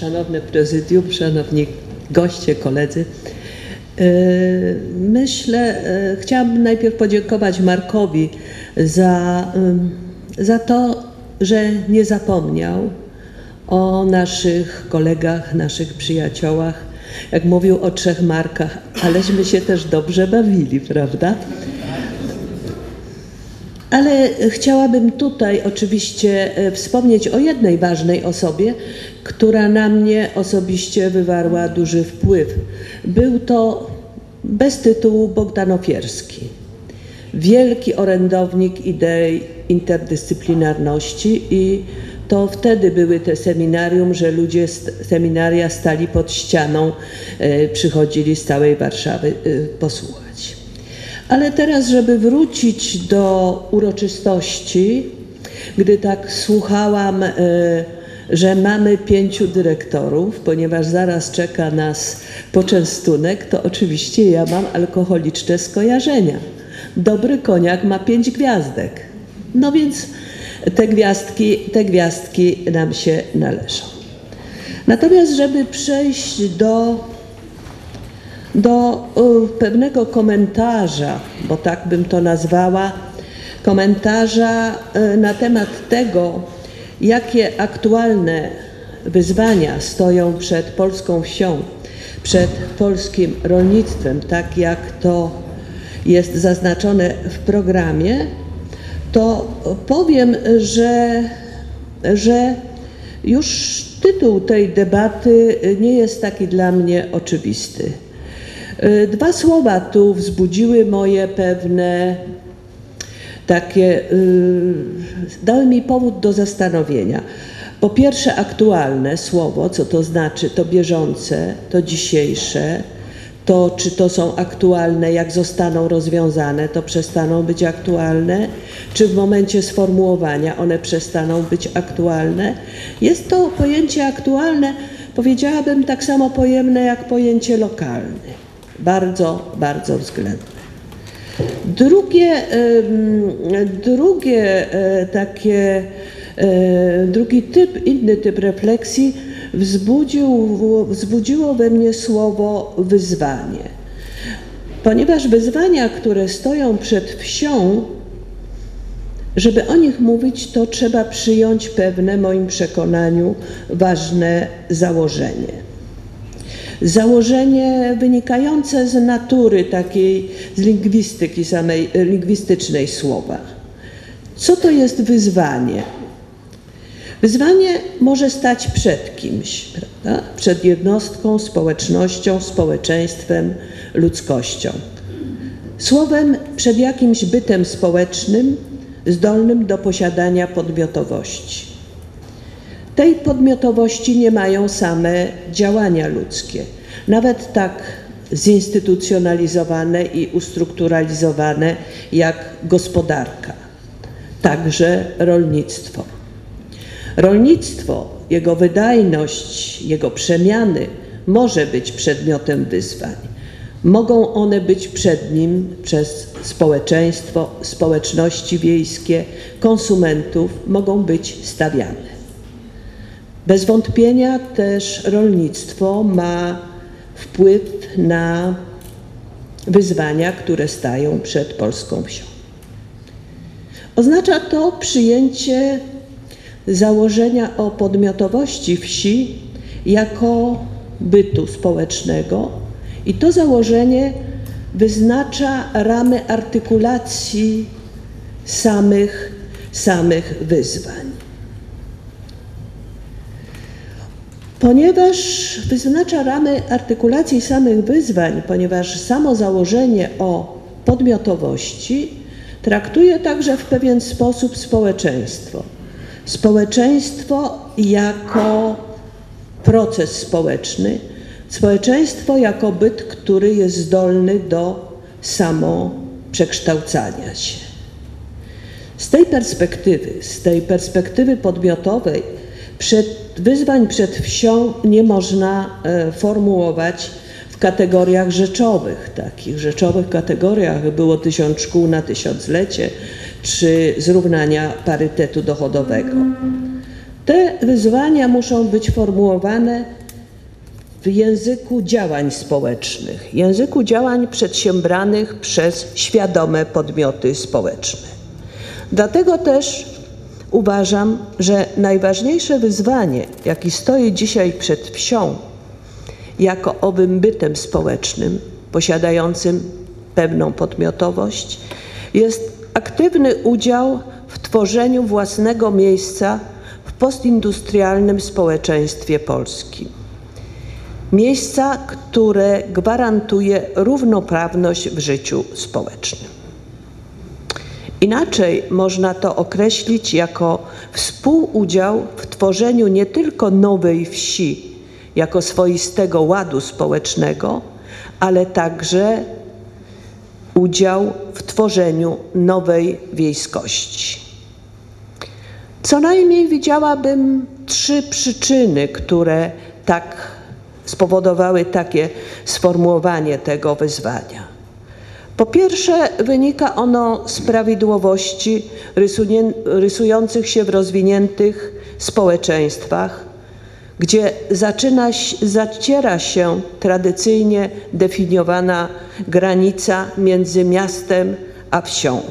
szanowne prezydium, szanowni goście, koledzy. E, myślę, e, chciałabym najpierw podziękować Markowi za, za to, że nie zapomniał o naszych kolegach, naszych przyjaciołach. Jak mówił o trzech markach, aleśmy się też dobrze bawili, prawda? Ale chciałabym tutaj oczywiście e, wspomnieć o jednej ważnej osobie, która na mnie osobiście wywarła duży wpływ. Był to bez tytułu Bogdan Ofierski, wielki orędownik idei interdyscyplinarności i to wtedy były te seminarium, że ludzie z seminaria stali pod ścianą, e, przychodzili z całej Warszawy e, posłuchać. Ale teraz, żeby wrócić do uroczystości, gdy tak słuchałam, e, że mamy pięciu dyrektorów, ponieważ zaraz czeka nas poczęstunek, to oczywiście ja mam alkoholiczne skojarzenia. Dobry koniak ma pięć gwiazdek. No więc te gwiazdki, te gwiazdki nam się należą. Natomiast, żeby przejść do, do pewnego komentarza, bo tak bym to nazwała, komentarza e, na temat tego, jakie aktualne wyzwania stoją przed polską wsią, przed polskim rolnictwem, tak jak to jest zaznaczone w programie, to powiem, że, że już tytuł tej debaty nie jest taki dla mnie oczywisty. Dwa słowa tu wzbudziły moje pewne takie, y, dały mi powód do zastanowienia. Po pierwsze, aktualne słowo, co to znaczy, to bieżące, to dzisiejsze, to czy to są aktualne, jak zostaną rozwiązane, to przestaną być aktualne, czy w momencie sformułowania one przestaną być aktualne. Jest to pojęcie aktualne, powiedziałabym tak samo pojemne jak pojęcie lokalne. Bardzo, bardzo względne. Drugie, drugie e, takie, e, drugi typ, inny typ refleksji wzbudził, wzbudziło we mnie słowo wyzwanie. Ponieważ wyzwania, które stoją przed wsią, żeby o nich mówić, to trzeba przyjąć pewne, moim przekonaniu, ważne założenie. Założenie wynikające z natury takiej, z lingwistyki samej, lingwistycznej słowa. Co to jest wyzwanie? Wyzwanie może stać przed kimś, prawda? przed jednostką, społecznością, społeczeństwem, ludzkością. Słowem, przed jakimś bytem społecznym zdolnym do posiadania podmiotowości. Tej podmiotowości nie mają same działania ludzkie, nawet tak zinstytucjonalizowane i ustrukturalizowane jak gospodarka, także rolnictwo. Rolnictwo, jego wydajność, jego przemiany może być przedmiotem wyzwań. Mogą one być przed nim przez społeczeństwo, społeczności wiejskie, konsumentów, mogą być stawiane. Bez wątpienia też rolnictwo ma wpływ na wyzwania, które stają przed polską wsią. Oznacza to przyjęcie założenia o podmiotowości wsi jako bytu społecznego i to założenie wyznacza ramy artykulacji samych, samych wyzwań. Ponieważ wyznacza ramy artykulacji samych wyzwań, ponieważ samo założenie o podmiotowości traktuje także w pewien sposób społeczeństwo. Społeczeństwo jako proces społeczny, społeczeństwo jako byt, który jest zdolny do samoprzekształcania się. Z tej perspektywy, z tej perspektywy podmiotowej, przed, wyzwań przed wsią nie można e, formułować w kategoriach rzeczowych, takich rzeczowych kategoriach było tysiąc szkół na tysiąclecie, czy zrównania parytetu dochodowego. Te wyzwania muszą być formułowane w języku działań społecznych, języku działań przedsiębranych przez świadome podmioty społeczne. Dlatego też uważam, że najważniejsze wyzwanie, jakie stoi dzisiaj przed wsią, jako owym bytem społecznym, posiadającym pewną podmiotowość, jest aktywny udział w tworzeniu własnego miejsca w postindustrialnym społeczeństwie polskim. Miejsca, które gwarantuje równoprawność w życiu społecznym. Inaczej można to określić jako współudział w tworzeniu nie tylko nowej wsi jako swoistego ładu społecznego, ale także udział w tworzeniu nowej wiejskości. Co najmniej widziałabym trzy przyczyny, które tak spowodowały takie sformułowanie tego wyzwania. Po pierwsze, wynika ono z prawidłowości rysujących się w rozwiniętych społeczeństwach, gdzie zaczyna, zaciera się tradycyjnie definiowana granica między miastem a wsią,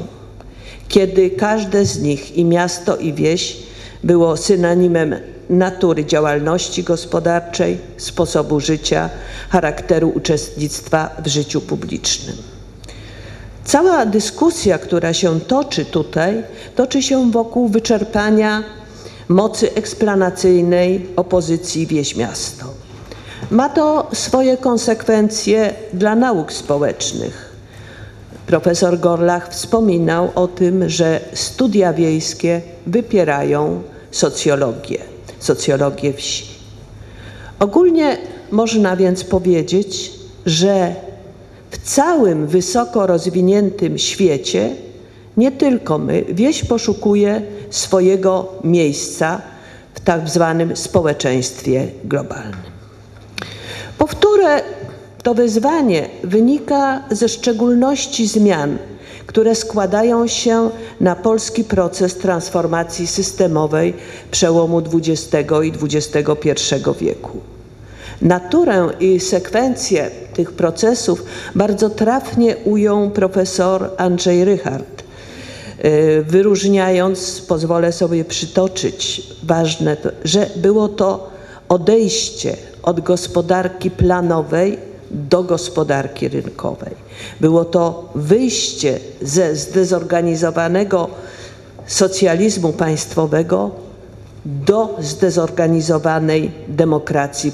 kiedy każde z nich, i miasto, i wieś, było synonimem natury działalności gospodarczej, sposobu życia, charakteru uczestnictwa w życiu publicznym. Cała dyskusja, która się toczy tutaj, toczy się wokół wyczerpania mocy eksplanacyjnej opozycji wieś-miasto. Ma to swoje konsekwencje dla nauk społecznych. Profesor Gorlach wspominał o tym, że studia wiejskie wypierają socjologię, socjologię wsi. Ogólnie można więc powiedzieć, że w całym wysoko rozwiniętym świecie nie tylko my, wieś poszukuje swojego miejsca w tak zwanym społeczeństwie globalnym. Powtórę, to wyzwanie wynika ze szczególności zmian, które składają się na polski proces transformacji systemowej przełomu XX i XXI wieku. Naturę i sekwencję tych procesów bardzo trafnie ujął profesor Andrzej Rychard, y, wyróżniając, pozwolę sobie przytoczyć ważne, że było to odejście od gospodarki planowej do gospodarki rynkowej. Było to wyjście ze zdezorganizowanego socjalizmu państwowego do zdezorganizowanej demokracji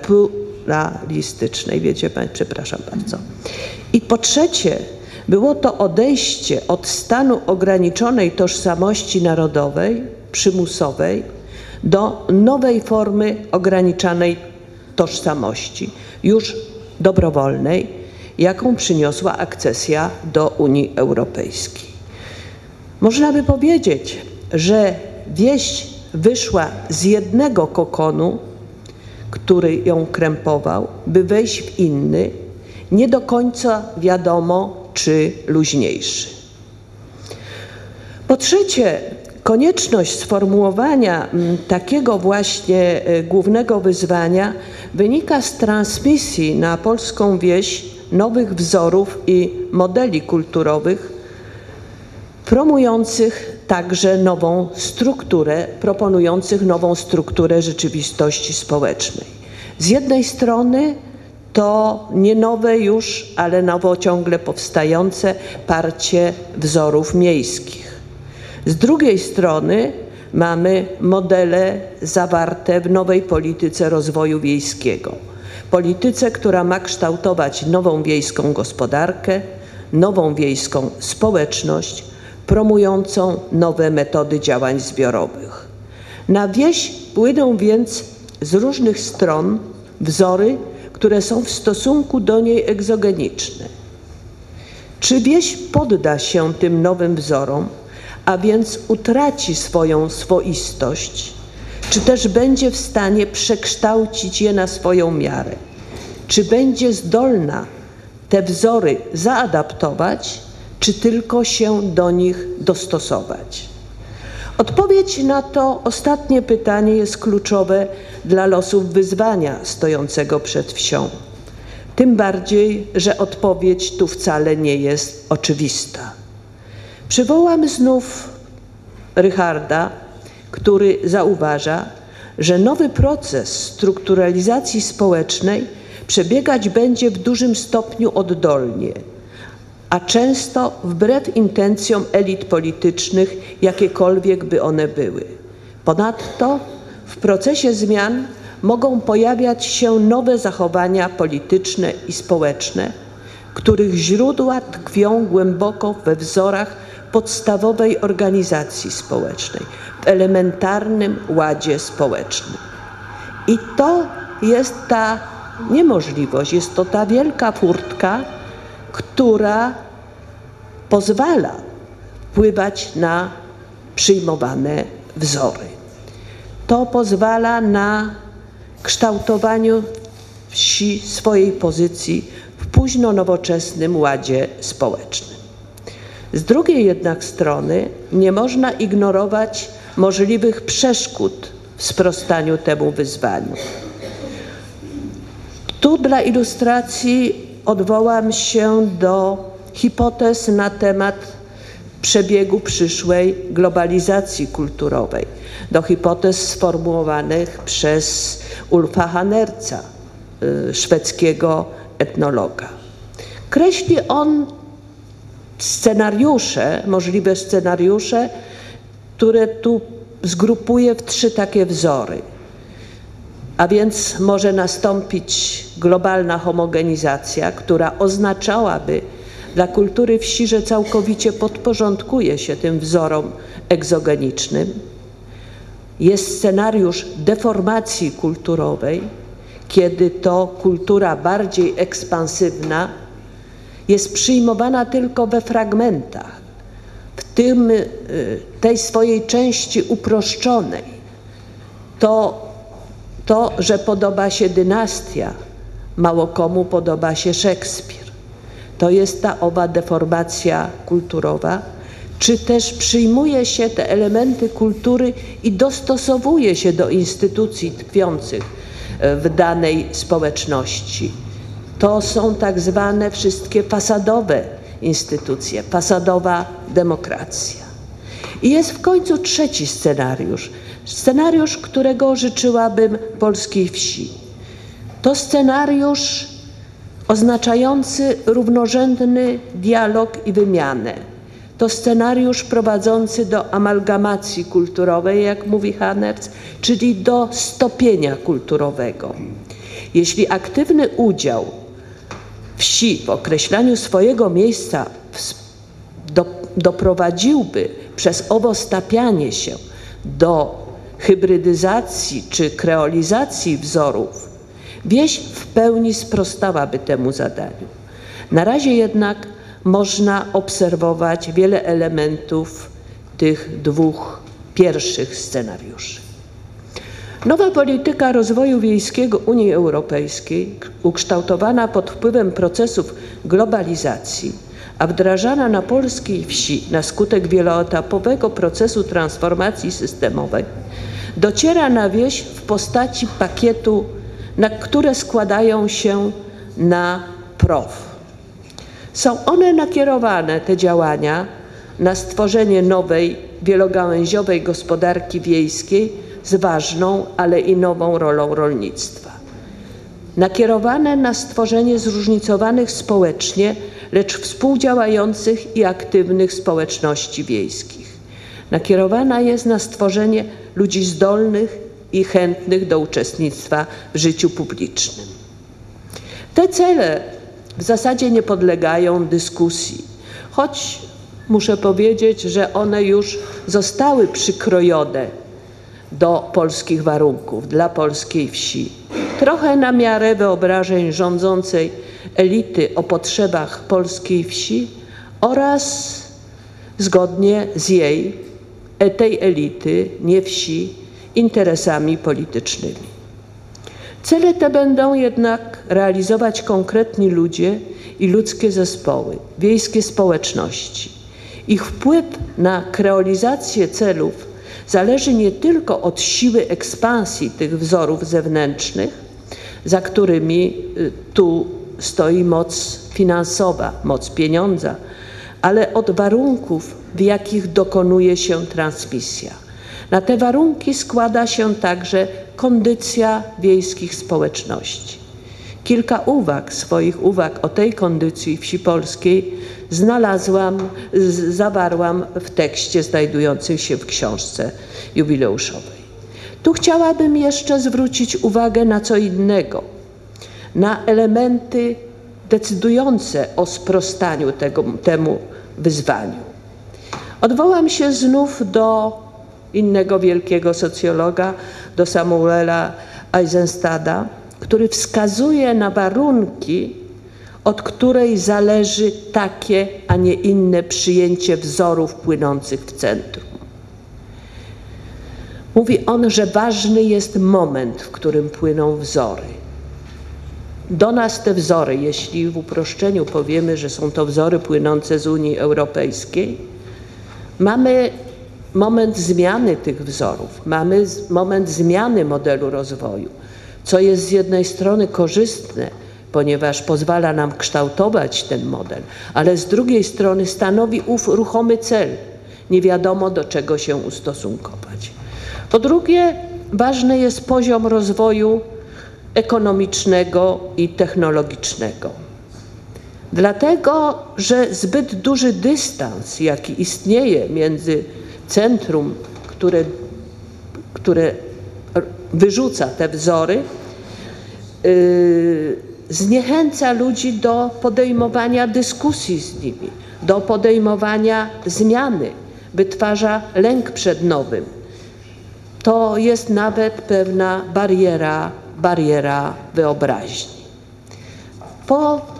pluralistycznej. Wiecie przepraszam bardzo. I po trzecie, było to odejście od stanu ograniczonej tożsamości narodowej, przymusowej, do nowej formy ograniczanej tożsamości, już dobrowolnej, jaką przyniosła akcesja do Unii Europejskiej. Można by powiedzieć, że wieść wyszła z jednego kokonu, który ją krępował, by wejść w inny, nie do końca wiadomo, czy luźniejszy. Po trzecie, konieczność sformułowania mm, takiego właśnie e, głównego wyzwania wynika z transmisji na polską wieś nowych wzorów i modeli kulturowych, promujących także nową strukturę, proponujących nową strukturę rzeczywistości społecznej. Z jednej strony to nie nowe już, ale nowo ciągle powstające parcie wzorów miejskich. Z drugiej strony mamy modele zawarte w nowej polityce rozwoju wiejskiego. Polityce, która ma kształtować nową wiejską gospodarkę, nową wiejską społeczność, promującą nowe metody działań zbiorowych. Na wieś płyną więc z różnych stron wzory, które są w stosunku do niej egzogeniczne. Czy wieś podda się tym nowym wzorom, a więc utraci swoją swoistość, czy też będzie w stanie przekształcić je na swoją miarę? Czy będzie zdolna te wzory zaadaptować, czy tylko się do nich dostosować? Odpowiedź na to ostatnie pytanie jest kluczowe dla losów wyzwania stojącego przed wsią. Tym bardziej, że odpowiedź tu wcale nie jest oczywista. Przywołam znów Rycharda, który zauważa, że nowy proces strukturalizacji społecznej przebiegać będzie w dużym stopniu oddolnie, a często wbrew intencjom elit politycznych, jakiekolwiek by one były. Ponadto w procesie zmian mogą pojawiać się nowe zachowania polityczne i społeczne, których źródła tkwią głęboko we wzorach podstawowej organizacji społecznej, w elementarnym ładzie społecznym. I to jest ta niemożliwość, jest to ta wielka furtka, która pozwala wpływać na przyjmowane wzory. To pozwala na kształtowaniu wsi swojej pozycji w późno nowoczesnym ładzie społecznym. Z drugiej jednak strony nie można ignorować możliwych przeszkód w sprostaniu temu wyzwaniu. Tu dla ilustracji odwołam się do hipotez na temat przebiegu przyszłej globalizacji kulturowej, do hipotez sformułowanych przez Ulfa Hanerca, y, szwedzkiego etnologa. Kreśli on scenariusze, możliwe scenariusze, które tu zgrupuje w trzy takie wzory. A więc może nastąpić globalna homogenizacja, która oznaczałaby dla kultury wsi, że całkowicie podporządkuje się tym wzorom egzogenicznym. Jest scenariusz deformacji kulturowej, kiedy to kultura bardziej ekspansywna jest przyjmowana tylko we fragmentach, w tym, y, tej swojej części uproszczonej. To, to, że podoba się dynastia, mało komu podoba się Szekspir. To jest ta owa deformacja kulturowa, czy też przyjmuje się te elementy kultury i dostosowuje się do instytucji tkwiących w danej społeczności. To są tak zwane wszystkie fasadowe instytucje, fasadowa demokracja. I jest w końcu trzeci scenariusz, scenariusz, którego życzyłabym polskiej wsi. To scenariusz oznaczający równorzędny dialog i wymianę. To scenariusz prowadzący do amalgamacji kulturowej, jak mówi Hanerc, czyli do stopienia kulturowego. Jeśli aktywny udział wsi w określaniu swojego miejsca do, doprowadziłby przez owo stapianie się do hybrydyzacji czy kreolizacji wzorów, wieś w pełni sprostałaby temu zadaniu. Na razie jednak można obserwować wiele elementów tych dwóch pierwszych scenariuszy. Nowa polityka rozwoju wiejskiego Unii Europejskiej, ukształtowana pod wpływem procesów globalizacji, a wdrażana na polskiej wsi na skutek wieloetapowego procesu transformacji systemowej, dociera na wieś w postaci pakietu, na które składają się na PROW. Są one nakierowane, te działania, na stworzenie nowej, wielogałęziowej gospodarki wiejskiej z ważną, ale i nową rolą rolnictwa. Nakierowane na stworzenie zróżnicowanych społecznie, lecz współdziałających i aktywnych społeczności wiejskich. Nakierowana jest na stworzenie ludzi zdolnych i chętnych do uczestnictwa w życiu publicznym. Te cele w zasadzie nie podlegają dyskusji, choć muszę powiedzieć, że one już zostały przykrojone do polskich warunków, dla polskiej wsi. Trochę na miarę wyobrażeń rządzącej elity o potrzebach polskiej wsi oraz zgodnie z jej, tej elity, nie wsi, interesami politycznymi. Cele te będą jednak realizować konkretni ludzie i ludzkie zespoły, wiejskie społeczności. Ich wpływ na kreolizację celów zależy nie tylko od siły ekspansji tych wzorów zewnętrznych, za którymi y, tu stoi moc finansowa, moc pieniądza, ale od warunków, w jakich dokonuje się transmisja. Na te warunki składa się także kondycja wiejskich społeczności. Kilka uwag, swoich uwag o tej kondycji wsi polskiej znalazłam, zawarłam w tekście znajdującym się w książce jubileuszowej. Tu chciałabym jeszcze zwrócić uwagę na co innego, na elementy decydujące o sprostaniu tego, temu wyzwaniu. Odwołam się znów do innego wielkiego socjologa, do Samuela Eisenstada, który wskazuje na warunki, od której zależy takie, a nie inne przyjęcie wzorów płynących w centrum. Mówi on, że ważny jest moment, w którym płyną wzory. Do nas te wzory, jeśli w uproszczeniu powiemy, że są to wzory płynące z Unii Europejskiej, mamy moment zmiany tych wzorów, mamy moment zmiany modelu rozwoju, co jest z jednej strony korzystne, ponieważ pozwala nam kształtować ten model, ale z drugiej strony stanowi ów ruchomy cel. Nie wiadomo do czego się ustosunkować. Po drugie, ważny jest poziom rozwoju ekonomicznego i technologicznego. Dlatego, że zbyt duży dystans, jaki istnieje między centrum, które, które wyrzuca te wzory, yy, zniechęca ludzi do podejmowania dyskusji z nimi, do podejmowania zmiany, wytwarza lęk przed nowym. To jest nawet pewna bariera, bariera wyobraźni. Po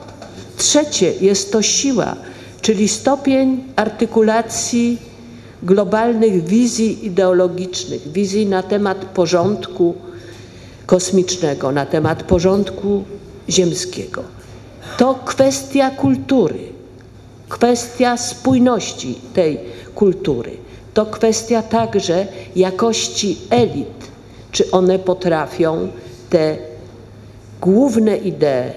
trzecie jest to siła, czyli stopień artykulacji globalnych wizji ideologicznych, wizji na temat porządku kosmicznego, na temat porządku ziemskiego. To kwestia kultury, kwestia spójności tej kultury. To kwestia także jakości elit, czy one potrafią te główne idee,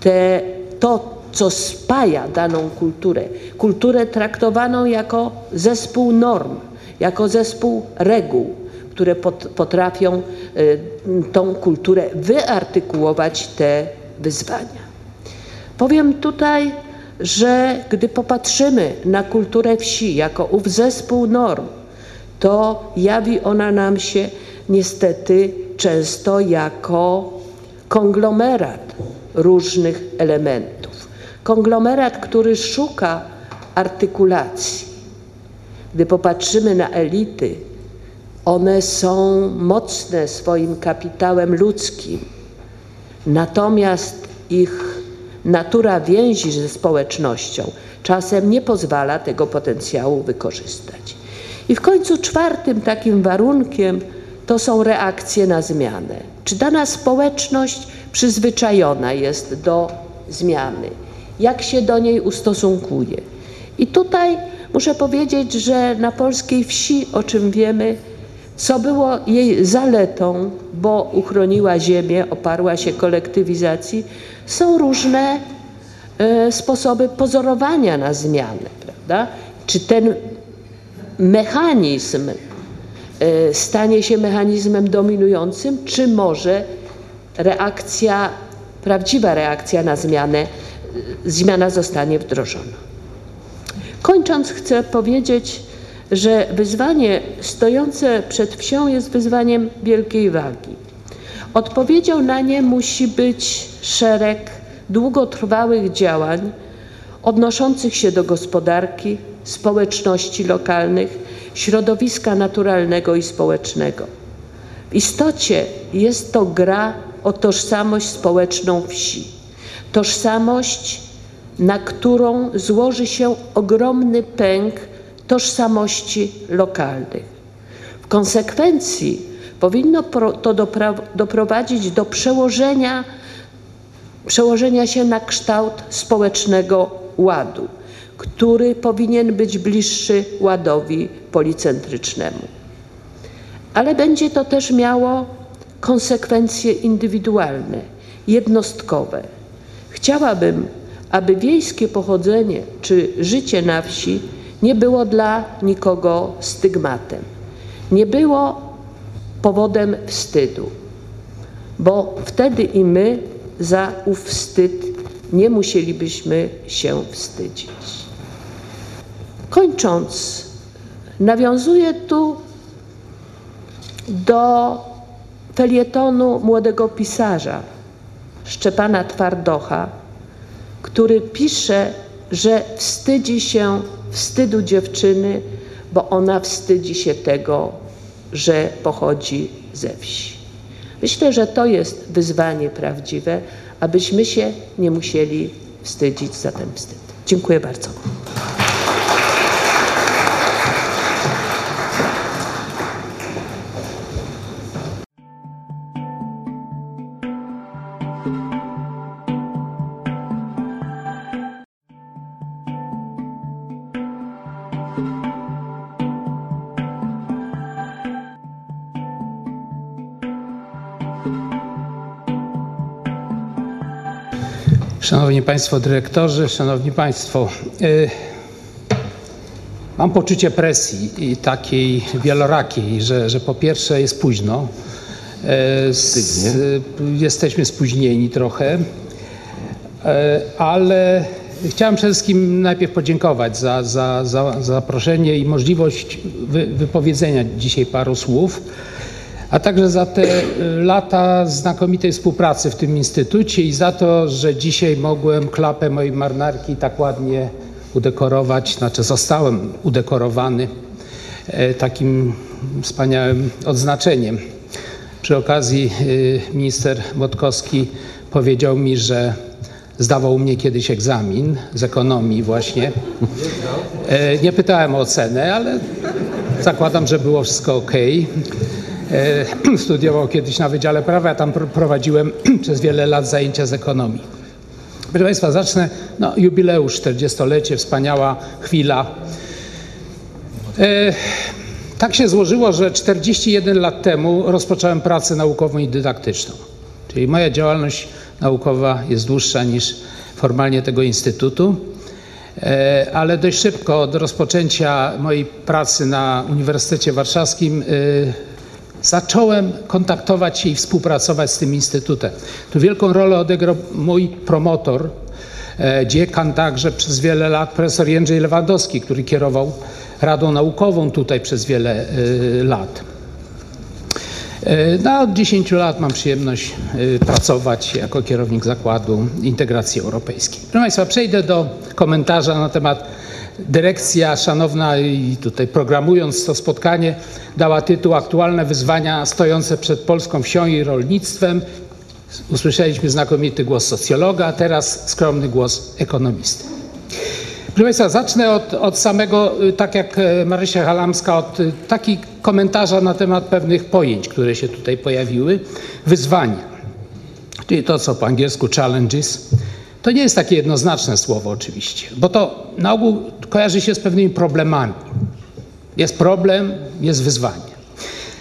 te, to, co spaja daną kulturę, kulturę traktowaną jako zespół norm, jako zespół reguł, które potrafią y, tą kulturę wyartykułować te wyzwania. Powiem tutaj, że gdy popatrzymy na kulturę wsi jako ów zespół norm, to jawi ona nam się niestety często jako konglomerat różnych elementów. Konglomerat, który szuka artykulacji. Gdy popatrzymy na elity, one są mocne swoim kapitałem ludzkim, natomiast ich natura więzi ze społecznością czasem nie pozwala tego potencjału wykorzystać. I w końcu czwartym takim warunkiem to są reakcje na zmianę. Czy dana społeczność przyzwyczajona jest do zmiany? Jak się do niej ustosunkuje? I tutaj muszę powiedzieć, że na polskiej wsi, o czym wiemy, co było jej zaletą, bo uchroniła ziemię, oparła się kolektywizacji, są różne e, sposoby pozorowania na zmianę, prawda? Czy ten mechanizm e, stanie się mechanizmem dominującym, czy może reakcja, prawdziwa reakcja na zmianę, zmiana zostanie wdrożona. Kończąc, chcę powiedzieć, że wyzwanie stojące przed wsią jest wyzwaniem wielkiej wagi. Odpowiedzią na nie musi być szereg długotrwałych działań odnoszących się do gospodarki, społeczności lokalnych, środowiska naturalnego i społecznego. W istocie jest to gra o tożsamość społeczną wsi. Tożsamość, na którą złoży się ogromny pęk tożsamości lokalnych. W konsekwencji powinno to doprowadzić do przełożenia, przełożenia się na kształt społecznego ładu, który powinien być bliższy ładowi policentrycznemu. ale będzie to też miało konsekwencje indywidualne, jednostkowe. Chciałabym, aby wiejskie pochodzenie czy życie na wsi nie było dla nikogo stygmatem, nie było powodem wstydu, bo wtedy i my za ów wstyd nie musielibyśmy się wstydzić. Kończąc, nawiązuję tu do felietonu młodego pisarza Szczepana Twardocha, który pisze, że wstydzi się wstydu dziewczyny, bo ona wstydzi się tego, że pochodzi ze wsi. Myślę, że to jest wyzwanie prawdziwe, abyśmy się nie musieli wstydzić za ten wstyd. Dziękuję bardzo. Szanowni Państwo Dyrektorzy, Szanowni Państwo, y, mam poczucie presji i takiej wielorakiej, że, że po pierwsze jest późno, y, z, jesteśmy spóźnieni trochę, y, ale chciałem przede wszystkim najpierw podziękować za, za, za zaproszenie i możliwość wy, wypowiedzenia dzisiaj paru słów a także za te y, lata znakomitej współpracy w tym instytucie i za to, że dzisiaj mogłem klapę mojej marynarki tak ładnie udekorować, znaczy zostałem udekorowany e, takim wspaniałym odznaczeniem. Przy okazji y, minister Botkowski powiedział mi, że zdawał mnie kiedyś egzamin z ekonomii właśnie. E, nie pytałem o ocenę, ale zakładam, że było wszystko ok. E, studiował kiedyś na Wydziale Prawa, ja tam prowadziłem przez wiele lat zajęcia z ekonomii. Proszę Państwa, zacznę, no jubileusz, 40-lecie, wspaniała chwila. E, tak się złożyło, że 41 lat temu rozpocząłem pracę naukową i dydaktyczną. Czyli moja działalność naukowa jest dłuższa niż formalnie tego instytutu, e, ale dość szybko od rozpoczęcia mojej pracy na Uniwersytecie Warszawskim zacząłem kontaktować się i współpracować z tym instytutem. Tu wielką rolę odegrał mój promotor, e, dziekan także przez wiele lat, profesor Jędrzej Lewandowski, który kierował Radą Naukową tutaj przez wiele e, lat. E, no, od 10 lat mam przyjemność pracować jako kierownik Zakładu Integracji Europejskiej. Proszę Państwa, przejdę do komentarza na temat dyrekcja szanowna i tutaj programując to spotkanie dała tytuł Aktualne wyzwania stojące przed polską wsią i rolnictwem. Usłyszeliśmy znakomity głos socjologa, a teraz skromny głos ekonomisty. Proszę Państwa, zacznę od, od samego, y, tak jak e, Marysia Halamska, od y, takich komentarza na temat pewnych pojęć, które się tutaj pojawiły. Wyzwania, czyli to, co po angielsku challenges, to nie jest takie jednoznaczne słowo oczywiście, bo to na ogół kojarzy się z pewnymi problemami. Jest problem, jest wyzwanie.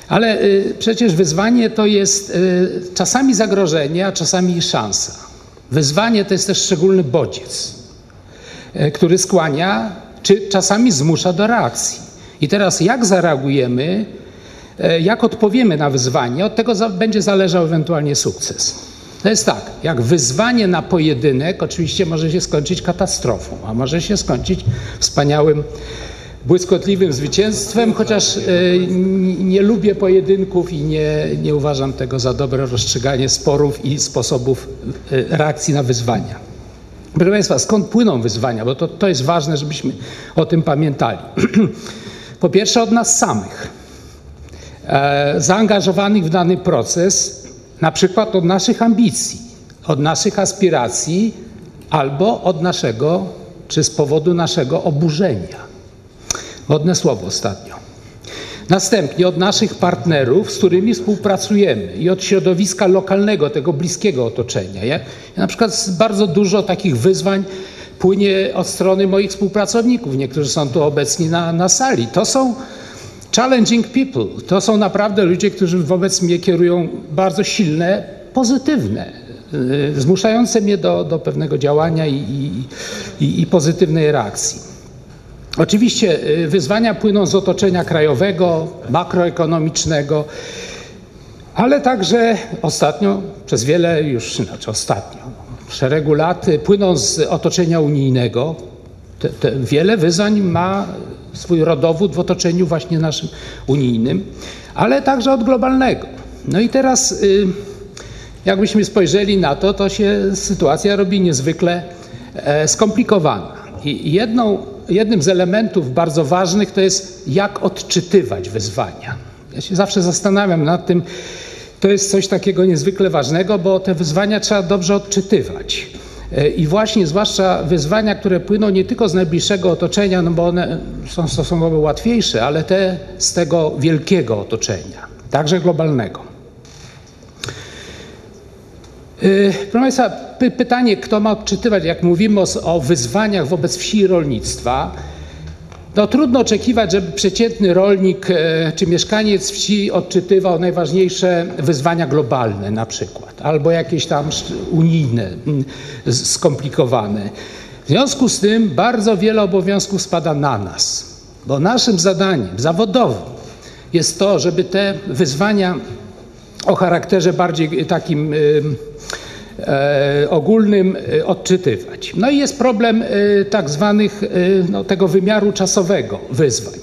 Ale y, przecież wyzwanie to jest y, czasami zagrożenie, a czasami szansa. Wyzwanie to jest też szczególny bodziec, y, który skłania, czy czasami zmusza do reakcji. I teraz jak zareagujemy, y, jak odpowiemy na wyzwanie, od tego będzie zależał ewentualnie sukces. To jest tak, jak wyzwanie na pojedynek oczywiście może się skończyć katastrofą, a może się skończyć wspaniałym, błyskotliwym zwycięstwem, chociaż e, nie lubię pojedynków i nie, nie uważam tego za dobre rozstrzyganie sporów i sposobów e, reakcji na wyzwania. Proszę Państwa, skąd płyną wyzwania? Bo to, to jest ważne, żebyśmy o tym pamiętali. po pierwsze od nas samych, e, zaangażowanych w dany proces, na przykład od naszych ambicji, od naszych aspiracji albo od naszego, czy z powodu naszego oburzenia. Modne słowo ostatnio. Następnie od naszych partnerów, z którymi współpracujemy i od środowiska lokalnego, tego bliskiego otoczenia. Ja, ja na przykład bardzo dużo takich wyzwań płynie od strony moich współpracowników. Niektórzy są tu obecni na, na sali. To są challenging people. To są naprawdę ludzie, którzy wobec mnie kierują bardzo silne, pozytywne, y, zmuszające mnie do, do pewnego działania i, i, i pozytywnej reakcji. Oczywiście y, wyzwania płyną z otoczenia krajowego, makroekonomicznego, ale także ostatnio, przez wiele już, znaczy ostatnio, szeregu lat płyną z otoczenia unijnego. Te, te wiele wyzwań ma swój rodowód w otoczeniu właśnie naszym unijnym, ale także od globalnego. No i teraz, y, jakbyśmy spojrzeli na to, to się sytuacja robi niezwykle e, skomplikowana. I jedną, jednym z elementów bardzo ważnych to jest, jak odczytywać wyzwania. Ja się zawsze zastanawiam nad tym, to jest coś takiego niezwykle ważnego, bo te wyzwania trzeba dobrze odczytywać. E, I właśnie zwłaszcza wyzwania, które płyną nie tylko z najbliższego otoczenia, no bo one są stosunkowo łatwiejsze, ale te z tego wielkiego otoczenia, także globalnego. E, proszę Państwa, pytanie, kto ma odczytywać, jak mówimy o, o wyzwaniach wobec wsi i rolnictwa, no, trudno oczekiwać, żeby przeciętny rolnik e, czy mieszkaniec wsi odczytywał najważniejsze wyzwania globalne na przykład, albo jakieś tam unijne, mm, skomplikowane. W związku z tym bardzo wiele obowiązków spada na nas, bo naszym zadaniem zawodowym jest to, żeby te wyzwania o charakterze bardziej takim ogólnym e, odczytywać. No i jest problem e, tak zwanych no, tego wymiaru czasowego wyzwań.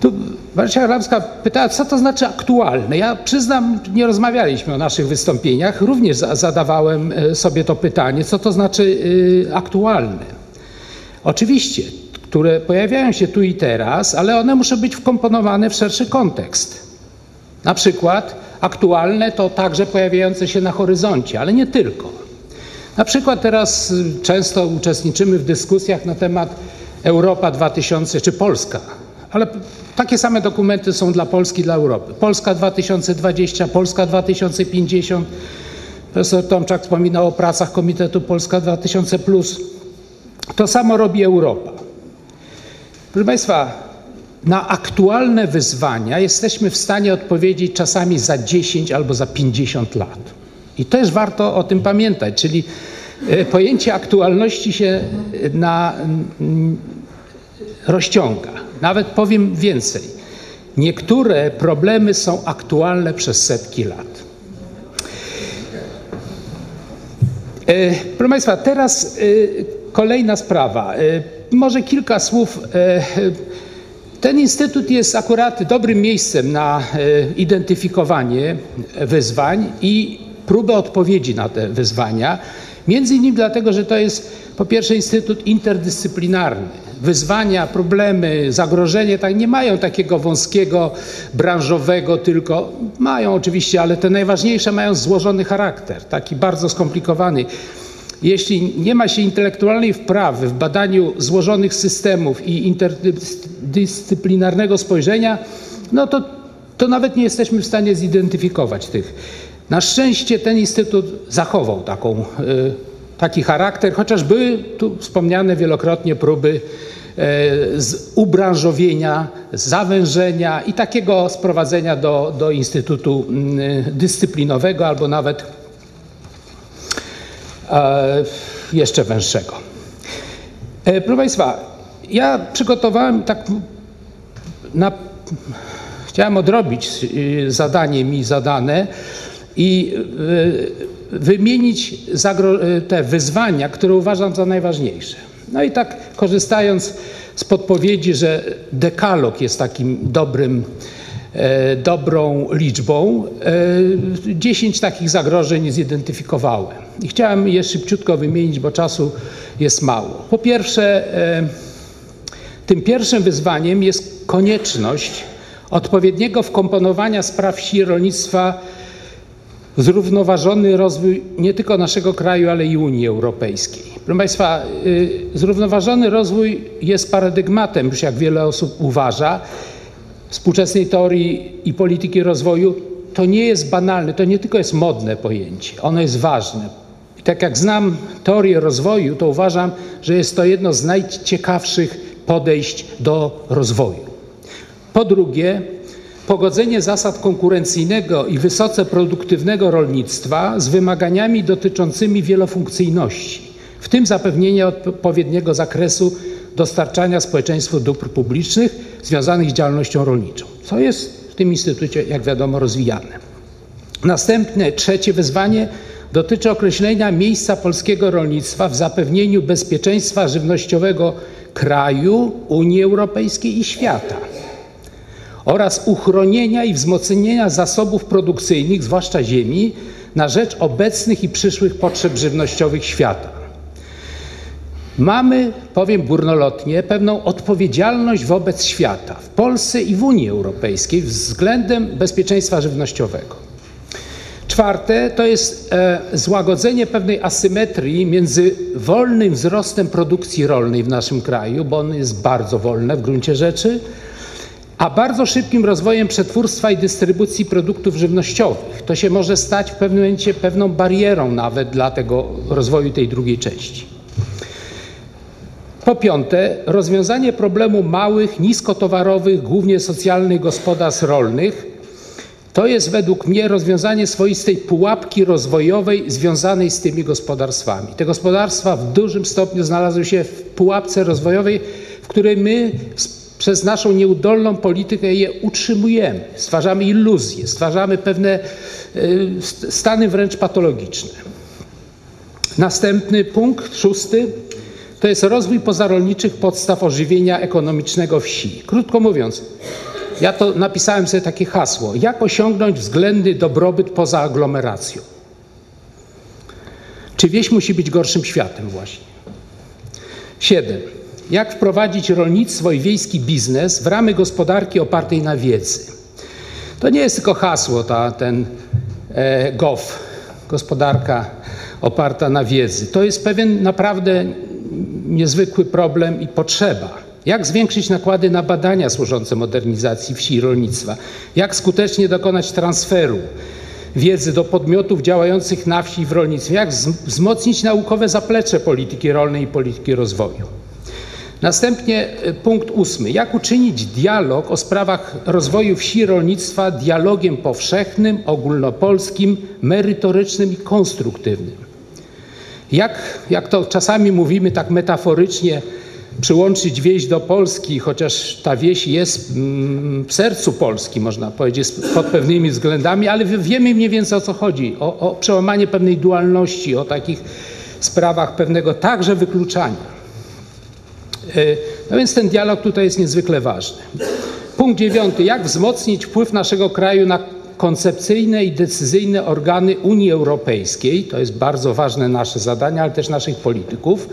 Tu Marcia Arabska pytała, co to znaczy aktualne. Ja przyznam, nie rozmawialiśmy o naszych wystąpieniach, również zadawałem sobie to pytanie, co to znaczy aktualne. Oczywiście, które pojawiają się tu i teraz, ale one muszą być wkomponowane w szerszy kontekst. Na przykład aktualne to także pojawiające się na horyzoncie, ale nie tylko. Na przykład teraz y, często uczestniczymy w dyskusjach na temat Europa 2000 czy Polska, ale takie same dokumenty są dla Polski, dla Europy. Polska 2020, Polska 2050. Profesor Tomczak wspominał o pracach Komitetu Polska 2000. To samo robi Europa. Proszę Państwa, na aktualne wyzwania jesteśmy w stanie odpowiedzieć czasami za 10 albo za 50 lat. I też warto o tym pamiętać, czyli e, pojęcie aktualności się e, na, rozciąga. Nawet powiem więcej. Niektóre problemy są aktualne przez setki lat. E, proszę Państwa, teraz kolejna sprawa. Może kilka słów ten instytut jest akurat dobrym miejscem na e, identyfikowanie wyzwań i próbę odpowiedzi na te wyzwania. Między innymi dlatego, że to jest po pierwsze instytut interdyscyplinarny. Wyzwania, problemy, zagrożenie tak nie mają takiego wąskiego, branżowego tylko. Mają oczywiście, ale te najważniejsze mają złożony charakter, taki bardzo skomplikowany. Jeśli nie ma się intelektualnej wprawy w badaniu złożonych systemów i interdyscyplinarnego spojrzenia, no to, to nawet nie jesteśmy w stanie zidentyfikować tych. Na szczęście ten instytut zachował taką, y, taki charakter, chociaż były tu wspomniane wielokrotnie próby y, z ubranżowienia, zawężenia i takiego sprowadzenia do, do instytutu y, dyscyplinowego albo nawet E, jeszcze węższego. E, proszę Państwa, ja przygotowałem tak na, chciałem odrobić y, zadanie mi zadane i y, wymienić y, te wyzwania, które uważam za najważniejsze. No i tak korzystając z podpowiedzi, że dekalog jest takim dobrym E, dobrą liczbą. 10 e, takich zagrożeń zidentyfikowałem. I chciałem je szybciutko wymienić, bo czasu jest mało. Po pierwsze, e, tym pierwszym wyzwaniem jest konieczność odpowiedniego wkomponowania spraw wsi rolnictwa w zrównoważony rozwój nie tylko naszego kraju, ale i Unii Europejskiej. Proszę Państwa, zrównoważony rozwój jest paradygmatem, już jak wiele osób uważa, współczesnej teorii i polityki rozwoju, to nie jest banalne, to nie tylko jest modne pojęcie, ono jest ważne. I tak jak znam teorię rozwoju, to uważam, że jest to jedno z najciekawszych podejść do rozwoju. Po drugie, pogodzenie zasad konkurencyjnego i wysoce produktywnego rolnictwa z wymaganiami dotyczącymi wielofunkcyjności, w tym zapewnienie odpowiedniego zakresu dostarczania społeczeństwu dóbr publicznych związanych z działalnością rolniczą, co jest w tym instytucie, jak wiadomo, rozwijane. Następne, trzecie wyzwanie dotyczy określenia miejsca polskiego rolnictwa w zapewnieniu bezpieczeństwa żywnościowego kraju, Unii Europejskiej i świata oraz uchronienia i wzmocnienia zasobów produkcyjnych, zwłaszcza ziemi, na rzecz obecnych i przyszłych potrzeb żywnościowych świata. Mamy, powiem górnolotnie, pewną odpowiedzialność wobec świata w Polsce i w Unii Europejskiej względem bezpieczeństwa żywnościowego. Czwarte to jest e, złagodzenie pewnej asymetrii między wolnym wzrostem produkcji rolnej w naszym kraju, bo on jest bardzo wolny w gruncie rzeczy, a bardzo szybkim rozwojem przetwórstwa i dystrybucji produktów żywnościowych. To się może stać w pewnym momencie pewną barierą nawet dla tego rozwoju tej drugiej części. Po piąte, rozwiązanie problemu małych, niskotowarowych, głównie socjalnych gospodarstw rolnych to jest według mnie rozwiązanie swoistej pułapki rozwojowej związanej z tymi gospodarstwami. Te gospodarstwa w dużym stopniu znalazły się w pułapce rozwojowej, w której my przez naszą nieudolną politykę je utrzymujemy, stwarzamy iluzje, stwarzamy pewne y, stany wręcz patologiczne. Następny punkt, szósty, to jest rozwój pozarolniczych podstaw ożywienia ekonomicznego wsi. Krótko mówiąc, ja to napisałem sobie takie hasło: jak osiągnąć względny dobrobyt poza aglomeracją? Czy wieś musi być gorszym światem właśnie? Siedem. Jak wprowadzić rolnictwo i wiejski biznes w ramy gospodarki opartej na wiedzy? To nie jest tylko hasło, ta, ten e, GOW, gospodarka oparta na wiedzy. To jest pewien naprawdę niezwykły problem i potrzeba. Jak zwiększyć nakłady na badania służące modernizacji wsi i rolnictwa? Jak skutecznie dokonać transferu wiedzy do podmiotów działających na wsi i w rolnictwie? Jak wzmocnić naukowe zaplecze polityki rolnej i polityki rozwoju? Następnie e, punkt ósmy. Jak uczynić dialog o sprawach rozwoju wsi i rolnictwa dialogiem powszechnym, ogólnopolskim, merytorycznym i konstruktywnym? Jak, jak to czasami mówimy tak metaforycznie, przyłączyć wieś do Polski, chociaż ta wieś jest mm, w sercu Polski, można powiedzieć, pod pewnymi względami, ale wiemy mniej więcej o co chodzi, o, o przełamanie pewnej dualności, o takich sprawach pewnego także wykluczania. E, no więc ten dialog tutaj jest niezwykle ważny. Punkt dziewiąty. Jak wzmocnić wpływ naszego kraju na koncepcyjne i decyzyjne organy Unii Europejskiej? To jest bardzo ważne nasze zadanie, ale też naszych polityków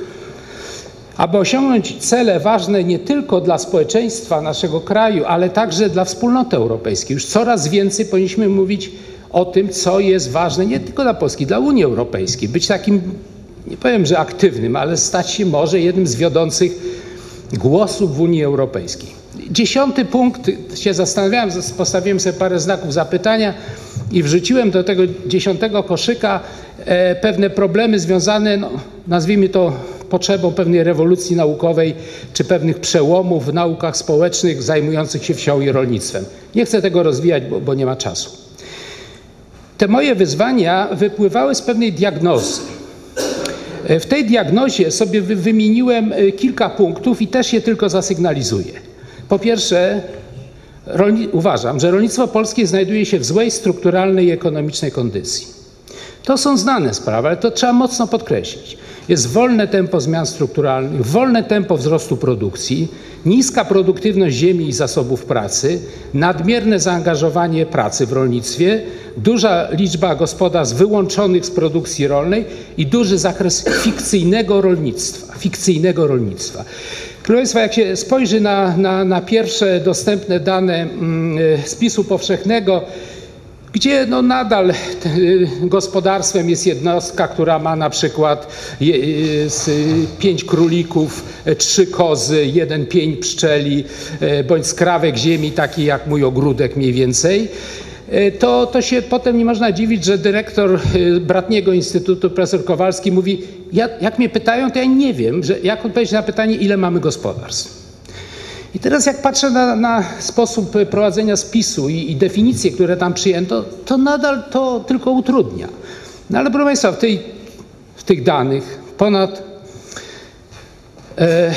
aby osiągnąć cele ważne nie tylko dla społeczeństwa naszego kraju, ale także dla wspólnoty europejskiej. Już coraz więcej powinniśmy mówić o tym, co jest ważne nie tylko dla Polski, dla Unii Europejskiej. Być takim, nie powiem, że aktywnym, ale stać się może jednym z wiodących głosów w Unii Europejskiej. Dziesiąty punkt, się zastanawiałem, postawiłem sobie parę znaków zapytania i wrzuciłem do tego dziesiątego koszyka e, pewne problemy związane, no, nazwijmy to potrzebą pewnej rewolucji naukowej czy pewnych przełomów w naukach społecznych zajmujących się wsią i rolnictwem. Nie chcę tego rozwijać, bo, bo nie ma czasu. Te moje wyzwania wypływały z pewnej diagnozy. E, w tej diagnozie sobie wymieniłem e, kilka punktów i też je tylko zasygnalizuję. Po pierwsze, uważam, że rolnictwo polskie znajduje się w złej strukturalnej i ekonomicznej kondycji. To są znane sprawy, ale to trzeba mocno podkreślić. Jest wolne tempo zmian strukturalnych, wolne tempo wzrostu produkcji, niska produktywność ziemi i zasobów pracy, nadmierne zaangażowanie pracy w rolnictwie, duża liczba gospodarstw wyłączonych z produkcji rolnej i duży zakres fikcyjnego rolnictwa. Fikcyjnego rolnictwa. Proszę Państwa, jak się spojrzy na, na, na pierwsze dostępne dane mm, spisu powszechnego, gdzie no nadal y, gospodarstwem jest jednostka, która ma na przykład pięć królików, trzy kozy, jeden pień pszczeli, e, bądź skrawek ziemi, taki jak mój ogródek mniej więcej. e, to, to się potem nie można dziwić, że dyrektor e, bratniego Instytutu, profesor Kowalski mówi, ja, jak mnie pytają, to ja nie wiem, że jak odpowiedzieć na pytanie, ile mamy gospodarstw. I teraz jak patrzę na, na sposób prowadzenia spisu i, i, definicje, które tam przyjęto, to nadal to tylko utrudnia. No ale proszę Państwa, w, tej, w tych danych ponad e,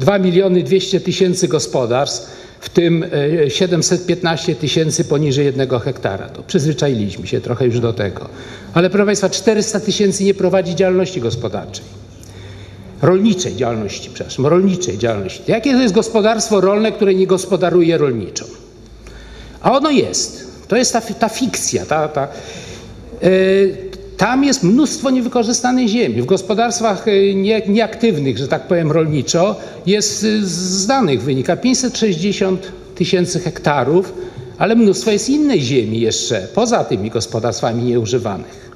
2 miliony 200 tysięcy gospodarstw, w tym 715 tysięcy poniżej jednego hektara. To przyzwyczailiśmy się trochę już do tego. Ale proszę Państwa, 400 tysięcy nie prowadzi działalności gospodarczej. Rolniczej działalności, przepraszam, rolniczej działalności. Jakie to jest gospodarstwo rolne, które nie gospodaruje rolniczo? A ono jest. To jest ta, ta fikcja. Ta, ta, yy, tam jest mnóstwo niewykorzystanej ziemi. W gospodarstwach nie, nieaktywnych, że tak powiem, rolniczo, jest z danych wynika 560 tysięcy hektarów, ale mnóstwo jest innej ziemi jeszcze, poza tymi gospodarstwami nieużywanych.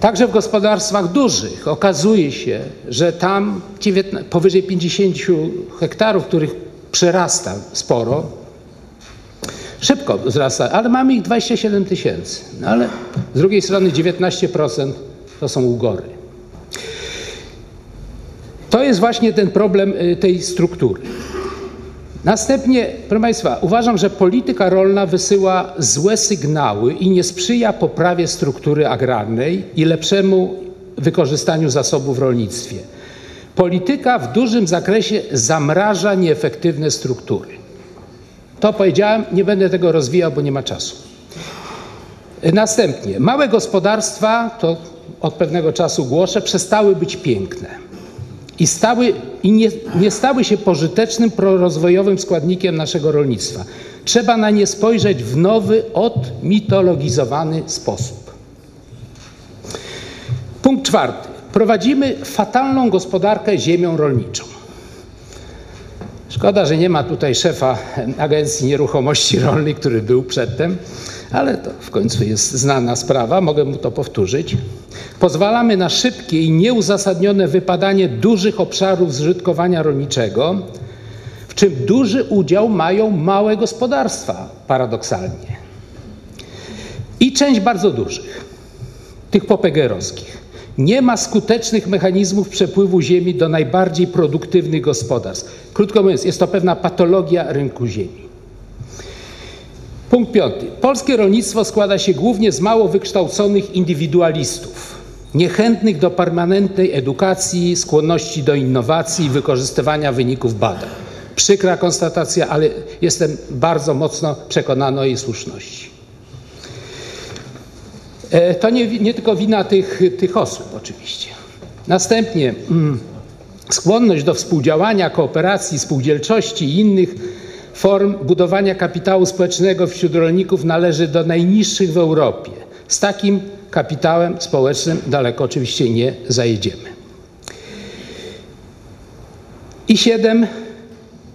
Także w gospodarstwach dużych okazuje się, że tam 19, powyżej 50 hektarów, których przerasta sporo, szybko wzrasta, ale mamy ich 27 tysięcy. No ale z drugiej strony 19% to są ugory. To jest właśnie ten problem tej struktury. Następnie, proszę Państwa, uważam, że polityka rolna wysyła złe sygnały i nie sprzyja poprawie struktury agrarnej i lepszemu wykorzystaniu zasobów w rolnictwie. Polityka w dużym zakresie zamraża nieefektywne struktury. To powiedziałem, nie będę tego rozwijał, bo nie ma czasu. Następnie, małe gospodarstwa, to od pewnego czasu głoszę, przestały być piękne i, stały, i nie, nie stały się pożytecznym, prorozwojowym składnikiem naszego rolnictwa. Trzeba na nie spojrzeć w nowy, odmitologizowany sposób. Punkt czwarty. Prowadzimy fatalną gospodarkę ziemią rolniczą. Szkoda, że nie ma tutaj szefa Agencji Nieruchomości Rolnych, który był przedtem, ale to w końcu jest znana sprawa, mogę mu to powtórzyć. Pozwalamy na szybkie i nieuzasadnione wypadanie dużych obszarów zużytkowania rolniczego, w czym duży udział mają małe gospodarstwa, paradoksalnie. I część bardzo dużych, tych popegerowskich. Nie ma skutecznych mechanizmów przepływu ziemi do najbardziej produktywnych gospodarstw. Krótko mówiąc, jest to pewna patologia rynku ziemi. Punkt piąty. Polskie rolnictwo składa się głównie z mało wykształconych indywidualistów, niechętnych do permanentnej edukacji, skłonności do innowacji i wykorzystywania wyników badań. Przykra konstatacja, ale jestem bardzo mocno przekonany o jej słuszności. To nie, nie tylko wina tych, tych osób, oczywiście. Następnie mm, skłonność do współdziałania, kooperacji, spółdzielczości i innych form budowania kapitału społecznego wśród rolników należy do najniższych w Europie. Z takim kapitałem społecznym daleko oczywiście nie zajedziemy. I siedem,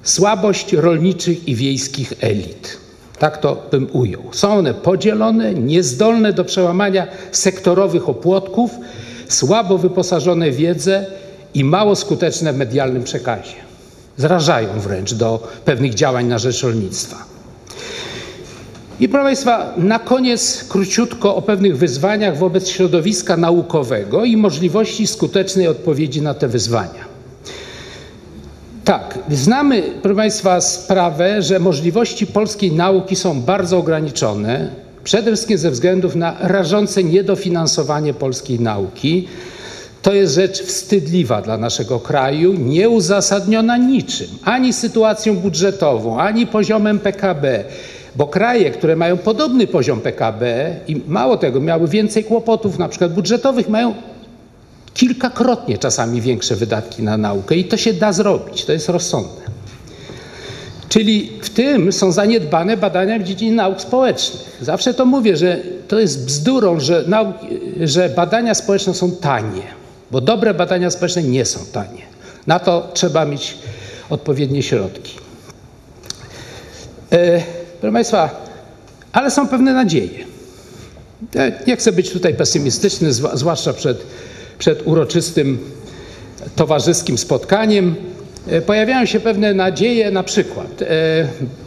słabość rolniczych i wiejskich elit. Tak to bym ujął. Są one podzielone, niezdolne do przełamania sektorowych opłotków, słabo wyposażone w wiedzę i mało skuteczne w medialnym przekazie. Zrażają wręcz do pewnych działań na rzecz rolnictwa. I proszę Państwa, na koniec króciutko o pewnych wyzwaniach wobec środowiska naukowego i możliwości skutecznej odpowiedzi na te wyzwania. Tak, znamy, proszę Państwa, sprawę, że możliwości polskiej nauki są bardzo ograniczone, przede wszystkim ze względów na rażące niedofinansowanie polskiej nauki. To jest rzecz wstydliwa dla naszego kraju, nieuzasadniona niczym, ani sytuacją budżetową, ani poziomem PKB, bo kraje, które mają podobny poziom PKB i mało tego, miały więcej kłopotów, na przykład budżetowych, mają kilkakrotnie czasami większe wydatki na naukę i to się da zrobić, to jest rozsądne. Czyli w tym są zaniedbane badania w dziedzinie nauk społecznych. Zawsze to mówię, że to jest bzdurą, że, nauki, że badania społeczne są tanie, bo dobre badania społeczne nie są tanie. Na to trzeba mieć odpowiednie środki. E, proszę Państwa, ale są pewne nadzieje. Ja nie chcę być tutaj pesymistyczny, zwłaszcza przed przed uroczystym towarzyskim spotkaniem, pojawiają się pewne nadzieje, na przykład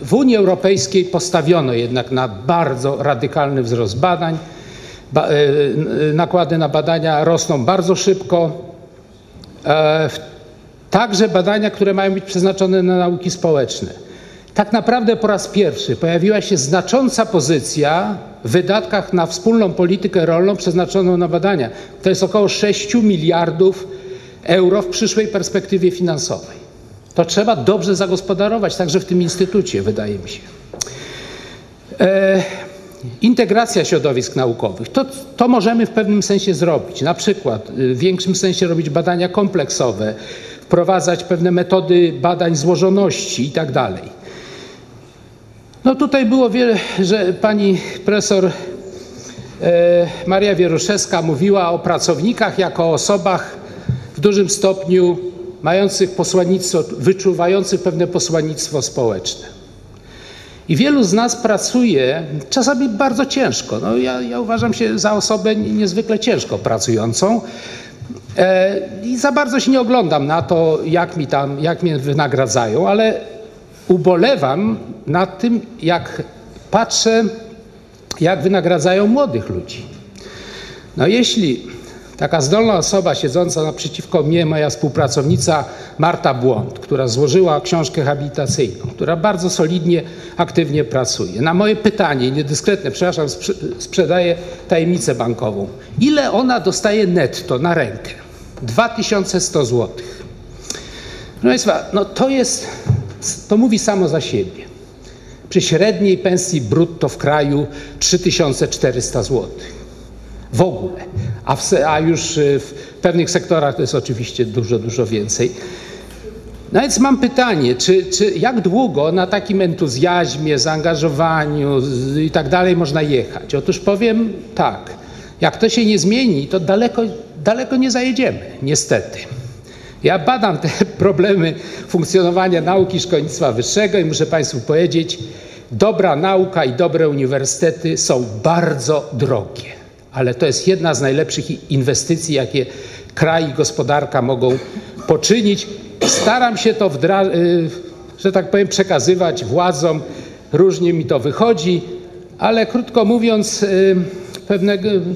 w Unii Europejskiej postawiono jednak na bardzo radykalny wzrost badań. Nakłady na badania rosną bardzo szybko. Także badania, które mają być przeznaczone na nauki społeczne. Tak naprawdę po raz pierwszy pojawiła się znacząca pozycja wydatkach na wspólną politykę rolną przeznaczoną na badania. To jest około 6 miliardów euro w przyszłej perspektywie finansowej. To trzeba dobrze zagospodarować, także w tym instytucie, wydaje mi się. E, integracja środowisk naukowych. To, to możemy w pewnym sensie zrobić. Na przykład y, w większym sensie robić badania kompleksowe, wprowadzać pewne metody badań złożoności i tak. No tutaj było wiele, że pani profesor e, Maria Wieruszewska mówiła o pracownikach jako o osobach w dużym stopniu mających posłannictwo, wyczuwających pewne posłannictwo społeczne. I wielu z nas pracuje czasami bardzo ciężko. No ja, ja uważam się za osobę niezwykle ciężko pracującą. E, I za bardzo się nie oglądam na to, jak mi tam, jak mnie wynagradzają, ale ubolewam nad tym, jak patrzę, jak wynagradzają młodych ludzi. No jeśli taka zdolna osoba siedząca naprzeciwko mnie, moja współpracownica Marta Błąd, która złożyła książkę habilitacyjną, która bardzo solidnie, aktywnie pracuje. Na moje pytanie, niedyskretne, przepraszam, sprzedaje tajemnicę bankową. Ile ona dostaje netto na rękę? 2100 zł. Proszę Państwa, no to jest to mówi samo za siebie. Przy średniej pensji brutto w kraju 3400 zł. W ogóle. A, w, a już y, w pewnych sektorach to jest oczywiście dużo, dużo więcej. No więc mam pytanie, czy, czy jak długo na takim entuzjazmie, zaangażowaniu i tak dalej można jechać? Otóż powiem tak, jak to się nie zmieni, to daleko, daleko nie zajedziemy, niestety. Ja badam te problemy funkcjonowania nauki szkolnictwa wyższego i muszę Państwu powiedzieć, dobra nauka i dobre uniwersytety są bardzo drogie, ale to jest jedna z najlepszych inwestycji, jakie kraj i gospodarka mogą poczynić. Staram się to, y, że tak powiem, przekazywać władzom. Różnie mi to wychodzi, ale krótko mówiąc, y,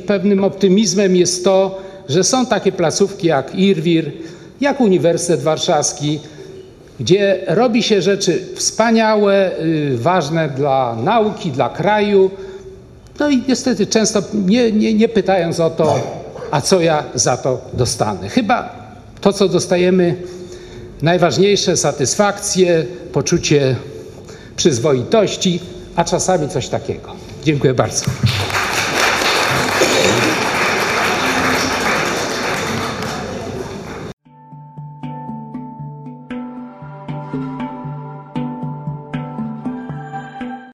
pewnym optymizmem jest to, że są takie placówki jak IRWIR, jak Uniwersytet Warszawski, gdzie robi się rzeczy wspaniałe, y, ważne dla nauki, dla kraju. No i niestety często nie, nie, nie pytając o to, a co ja za to dostanę. Chyba to, co dostajemy, najważniejsze satysfakcje, poczucie przyzwoitości, a czasami coś takiego. Dziękuję bardzo.